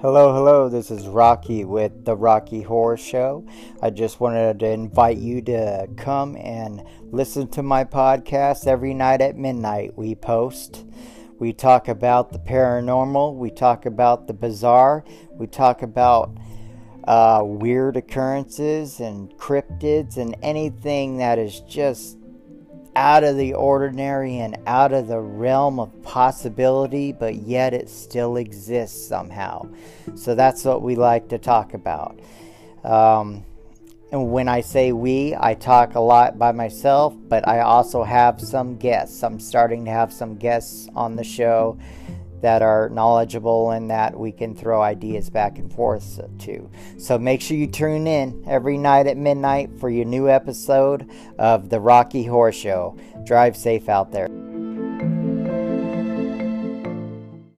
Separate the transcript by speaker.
Speaker 1: Hello, hello, this is Rocky with the Rocky Horror Show. I just wanted to invite you to come and listen to my podcast every night at midnight. We post, we talk about the paranormal, we talk about the bizarre, we talk about uh, weird occurrences and cryptids and anything that is just out of the ordinary and out of the realm of possibility, but yet it still exists somehow. So that's what we like to talk about. Um, and when I say we, I talk a lot by myself, but I also have some guests. I'm starting to have some guests on the show that are knowledgeable and that we can throw ideas back and forth to. So make sure you tune in every night at midnight for your new episode of The Rocky Horror Show. Drive safe out there.